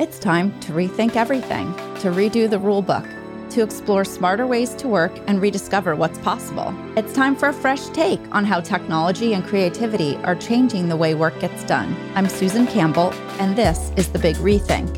It's time to rethink everything, to redo the rule book, to explore smarter ways to work and rediscover what's possible. It's time for a fresh take on how technology and creativity are changing the way work gets done. I'm Susan Campbell, and this is The Big Rethink.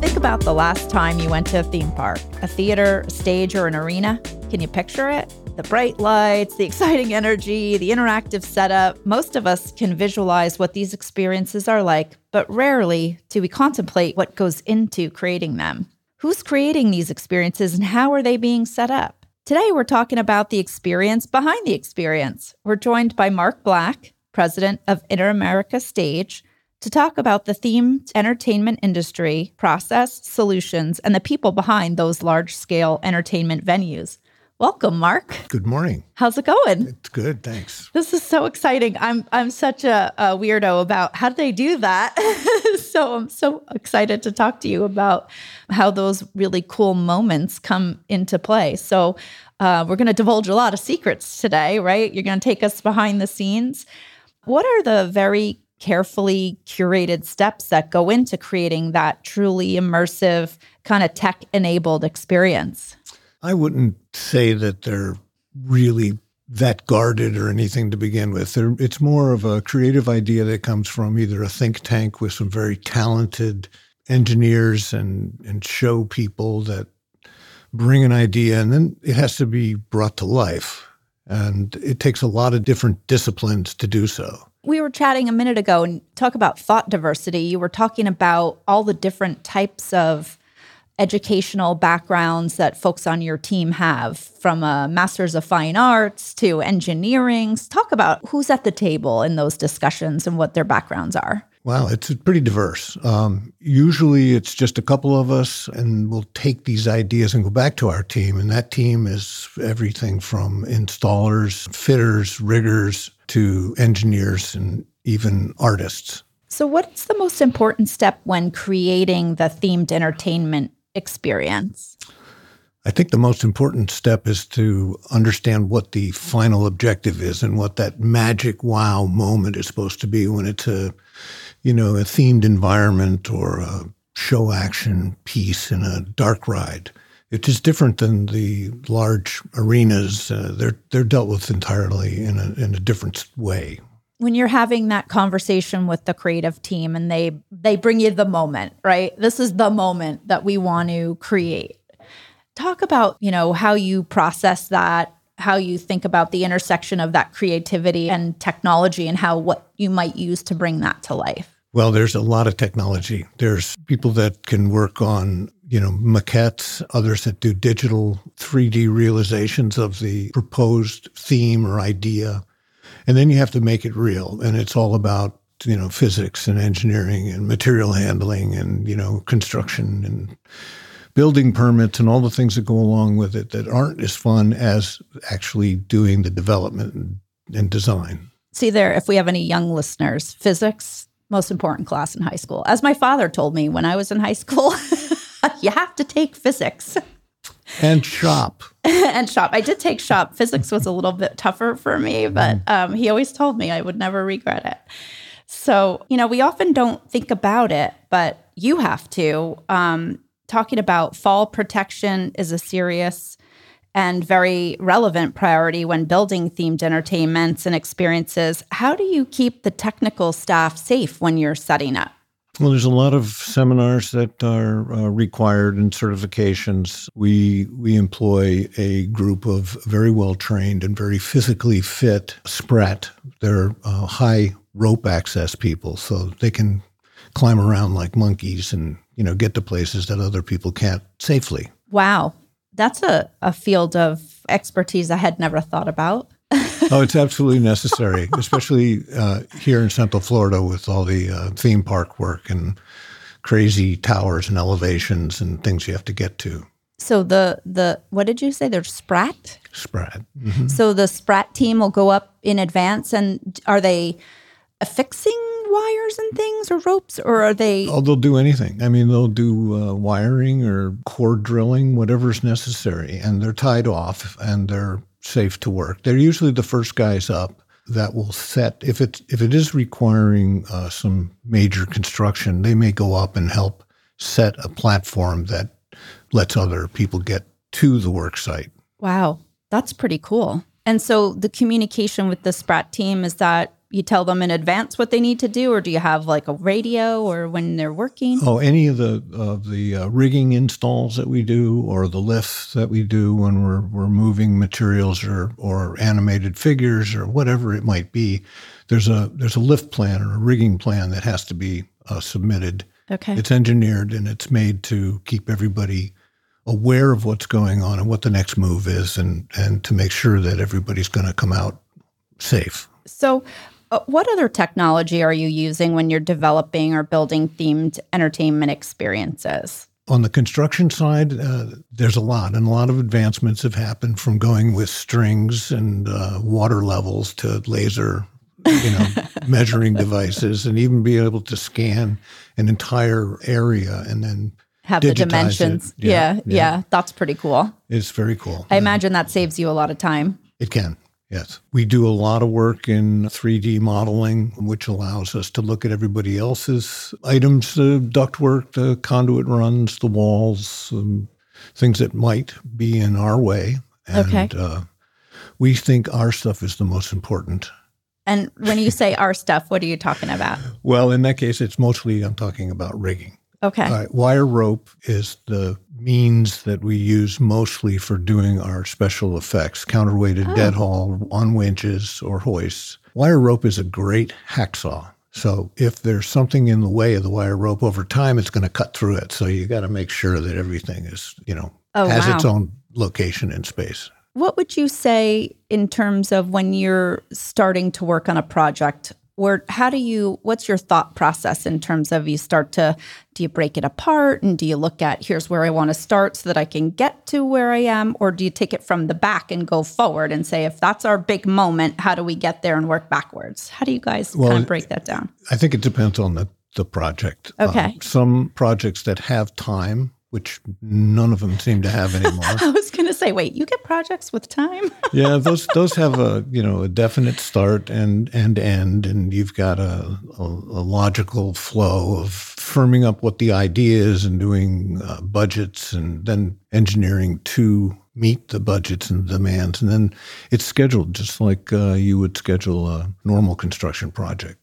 Think about the last time you went to a theme park, a theater, a stage, or an arena. Can you picture it? The bright lights, the exciting energy, the interactive setup. Most of us can visualize what these experiences are like, but rarely do we contemplate what goes into creating them. Who's creating these experiences and how are they being set up? Today, we're talking about the experience behind the experience. We're joined by Mark Black, president of InterAmerica Stage, to talk about the themed entertainment industry, process, solutions, and the people behind those large scale entertainment venues. Welcome, Mark. Good morning. How's it going? It's good, thanks. This is so exciting. I'm I'm such a, a weirdo about how do they do that. so I'm so excited to talk to you about how those really cool moments come into play. So uh, we're going to divulge a lot of secrets today, right? You're going to take us behind the scenes. What are the very carefully curated steps that go into creating that truly immersive kind of tech enabled experience? I wouldn't say that they're really that guarded or anything to begin with. They're, it's more of a creative idea that comes from either a think tank with some very talented engineers and, and show people that bring an idea, and then it has to be brought to life. And it takes a lot of different disciplines to do so. We were chatting a minute ago and talk about thought diversity. You were talking about all the different types of educational backgrounds that folks on your team have from a master's of fine arts to engineering talk about who's at the table in those discussions and what their backgrounds are Wow, it's pretty diverse. Um, usually it's just a couple of us, and we'll take these ideas and go back to our team. And that team is everything from installers, fitters, riggers, to engineers, and even artists. So, what's the most important step when creating the themed entertainment experience? I think the most important step is to understand what the final objective is and what that magic wow moment is supposed to be when it's a, you know, a themed environment or a show action piece in a dark ride. It is different than the large arenas. Uh, they're they're dealt with entirely in a in a different way when you're having that conversation with the creative team and they they bring you the moment right? This is the moment that we want to create. Talk about you know how you process that how you think about the intersection of that creativity and technology and how what you might use to bring that to life. Well there's a lot of technology. There's people that can work on you know maquettes others that do digital 3d realizations of the proposed theme or idea and then you have to make it real and it's all about you know physics and engineering and material handling and you know construction and building permits and all the things that go along with it that aren't as fun as actually doing the development and, and design. See there, if we have any young listeners, physics, most important class in high school. As my father told me when I was in high school, you have to take physics. And shop. and shop. I did take shop. Physics was a little bit tougher for me, but mm. um, he always told me I would never regret it. So, you know, we often don't think about it, but you have to. Um, talking about fall protection is a serious and very relevant priority when building themed entertainments and experiences. How do you keep the technical staff safe when you're setting up? Well, there's a lot of seminars that are uh, required and certifications. We we employ a group of very well trained and very physically fit SPRAT. They're uh, high rope access people, so they can climb around like monkeys and you know get to places that other people can't safely. Wow, that's a, a field of expertise I had never thought about. oh, it's absolutely necessary, especially uh, here in Central Florida with all the uh, theme park work and crazy towers and elevations and things you have to get to. So the the what did you say? There's SPRAT. SPRAT. Mm-hmm. So the SPRAT team will go up in advance, and are they affixing wires and things or ropes, or are they? Oh, they'll do anything. I mean, they'll do uh, wiring or core drilling, whatever's necessary, and they're tied off and they're safe to work. They're usually the first guys up that will set if it if it is requiring uh, some major construction, they may go up and help set a platform that lets other people get to the work site. Wow, that's pretty cool. And so the communication with the SPRAT team is that you tell them in advance what they need to do, or do you have like a radio or when they're working? Oh, any of the of the uh, rigging installs that we do, or the lifts that we do when we're we're moving materials or or animated figures or whatever it might be. There's a there's a lift plan or a rigging plan that has to be uh, submitted. Okay, it's engineered and it's made to keep everybody aware of what's going on and what the next move is, and and to make sure that everybody's going to come out safe. So, uh, what other technology are you using when you're developing or building themed entertainment experiences? On the construction side, uh, there's a lot, and a lot of advancements have happened from going with strings and uh, water levels to laser, you know, measuring devices, and even be able to scan an entire area and then have the dimensions. Yeah yeah, yeah, yeah, that's pretty cool. It's very cool. I imagine that saves you a lot of time. It can. Yes. We do a lot of work in 3D modeling, which allows us to look at everybody else's items, the ductwork, the conduit runs, the walls, um, things that might be in our way. And okay. uh, we think our stuff is the most important. And when you say our stuff, what are you talking about? Well, in that case, it's mostly I'm talking about rigging. Okay. wire rope is the means that we use mostly for doing our special effects, counterweighted oh. dead haul on winches or hoists. Wire rope is a great hacksaw. So if there's something in the way of the wire rope over time, it's going to cut through it. So you got to make sure that everything is, you know, oh, has wow. its own location in space. What would you say in terms of when you're starting to work on a project? Where how do you what's your thought process in terms of you start to do you break it apart and do you look at here's where i want to start so that i can get to where i am? Or do you take it from the back and go forward and say if that's our big moment how do we get there and work backwards? How do you guys well, kind of break that down? I think it depends on the the project. Okay. um, some projects that have time which none of them seem to have anymore. I was going to say, wait, you get projects with time? yeah, those those have a you know a definite start and and end, and you've got a, a, a logical flow of firming up what the idea is and doing uh, budgets, and then engineering to meet the budgets and demands, and then it's scheduled just like uh, you would schedule a normal construction project.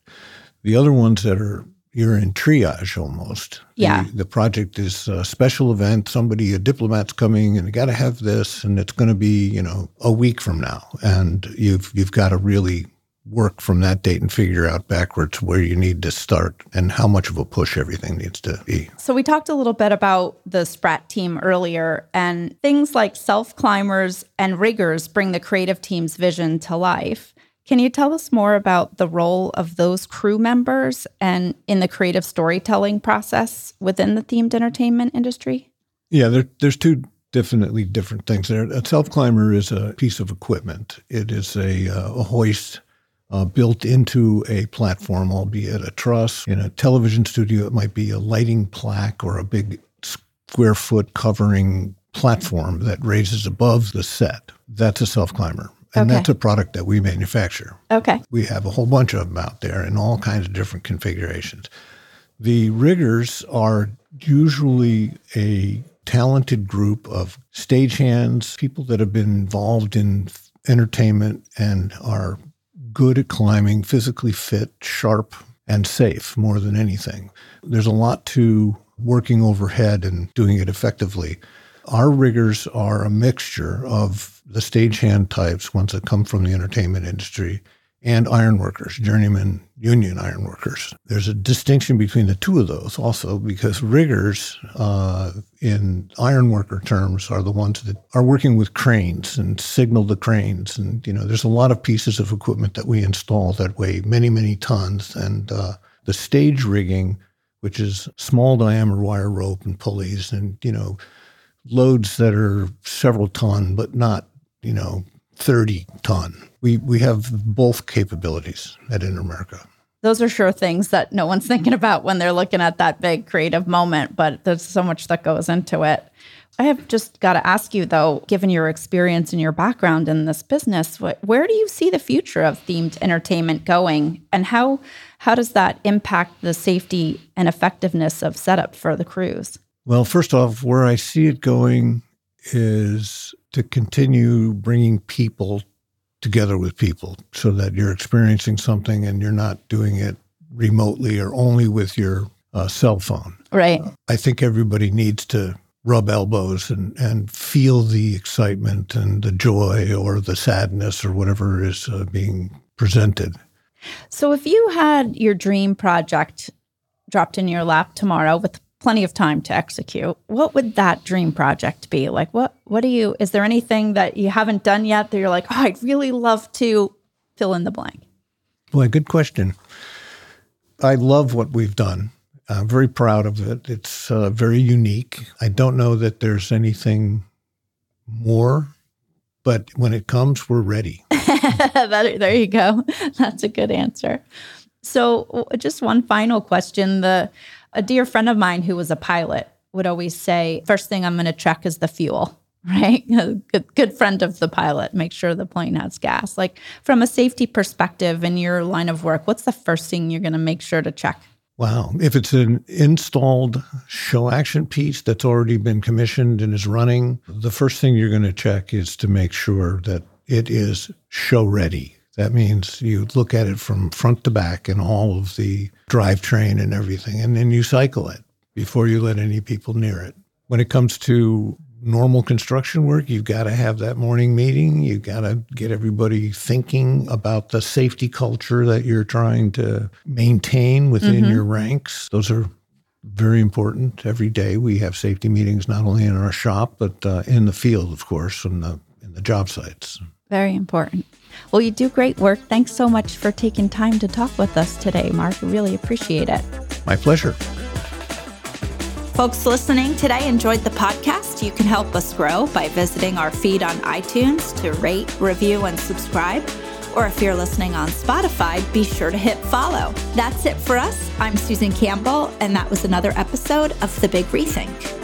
The other ones that are you're in triage almost. Yeah. The, the, project is a special event. Somebody, a diplomat's coming, and you got to have this, and it's going to be, you know, a week from now, and you've you've got to really work from that date and figure out backwards where you need to start and how much of a push everything needs to be. So we talked a little bit about the SPRAT team earlier, and things like self climbers and riggers bring the creative team's vision to life. Can you tell us more about the role of those crew members and in the creative storytelling process within the themed entertainment industry? Yeah, there, there's two definitely different things there. A self climber is a piece of equipment. It is a, uh, a hoist uh, built into a platform, albeit a truss. In a television studio, it might be a lighting plaque or a big square foot covering platform that raises above the set. That's a self climber. And okay. that's a product that we manufacture. Okay. We have a whole bunch of them out there in all kinds of different configurations. The riggers are usually a talented group of stagehands, people that have been involved in entertainment and are good at climbing, physically fit, sharp, and safe more than anything. There's a lot to working overhead and doing it effectively. Our riggers are a mixture of the stagehand types, ones that come from the entertainment industry, and ironworkers, journeyman union ironworkers. There's a distinction between the two of those also because riggers, uh, in ironworker terms, are the ones that are working with cranes and signal the cranes. And, you know, there's a lot of pieces of equipment that we install that weigh many, many tons. And uh, the stage rigging, which is small diameter wire rope and pulleys and, you know, loads that are several ton, but not, you know, 30 ton. We, we have both capabilities at InterAmerica. Those are sure things that no one's thinking about when they're looking at that big creative moment, but there's so much that goes into it. I have just got to ask you, though, given your experience and your background in this business, what, where do you see the future of themed entertainment going, and how how does that impact the safety and effectiveness of setup for the crews? Well, first off, where I see it going is to continue bringing people together with people, so that you're experiencing something and you're not doing it remotely or only with your uh, cell phone. Right. I think everybody needs to rub elbows and, and feel the excitement and the joy or the sadness or whatever is uh, being presented. So, if you had your dream project dropped in your lap tomorrow with plenty of time to execute, what would that dream project be? Like, what, what do you, is there anything that you haven't done yet that you're like, oh, I'd really love to fill in the blank? Boy, good question. I love what we've done. I'm very proud of it. It's uh, very unique. I don't know that there's anything more, but when it comes, we're ready. that, there you go. That's a good answer. So, just one final question. The a dear friend of mine who was a pilot would always say, first thing I'm going to check is the fuel." Right, good, good friend of the pilot. Make sure the plane has gas. Like from a safety perspective in your line of work, what's the first thing you're going to make sure to check? Wow. If it's an installed show action piece that's already been commissioned and is running, the first thing you're going to check is to make sure that it is show ready. That means you look at it from front to back and all of the drivetrain and everything, and then you cycle it before you let any people near it. When it comes to normal construction work, you've got to have that morning meeting. You've got to get everybody thinking about the safety culture that you're trying to maintain within mm-hmm. your ranks. Those are very important. Every day we have safety meetings, not only in our shop, but uh, in the field, of course, in the, in the job sites. Very important. Well, you do great work. Thanks so much for taking time to talk with us today, Mark. Really appreciate it. My pleasure. Folks listening today enjoyed the podcast. You can help us grow by visiting our feed on iTunes to rate, review, and subscribe. Or if you're listening on Spotify, be sure to hit follow. That's it for us. I'm Susan Campbell, and that was another episode of The Big Rethink.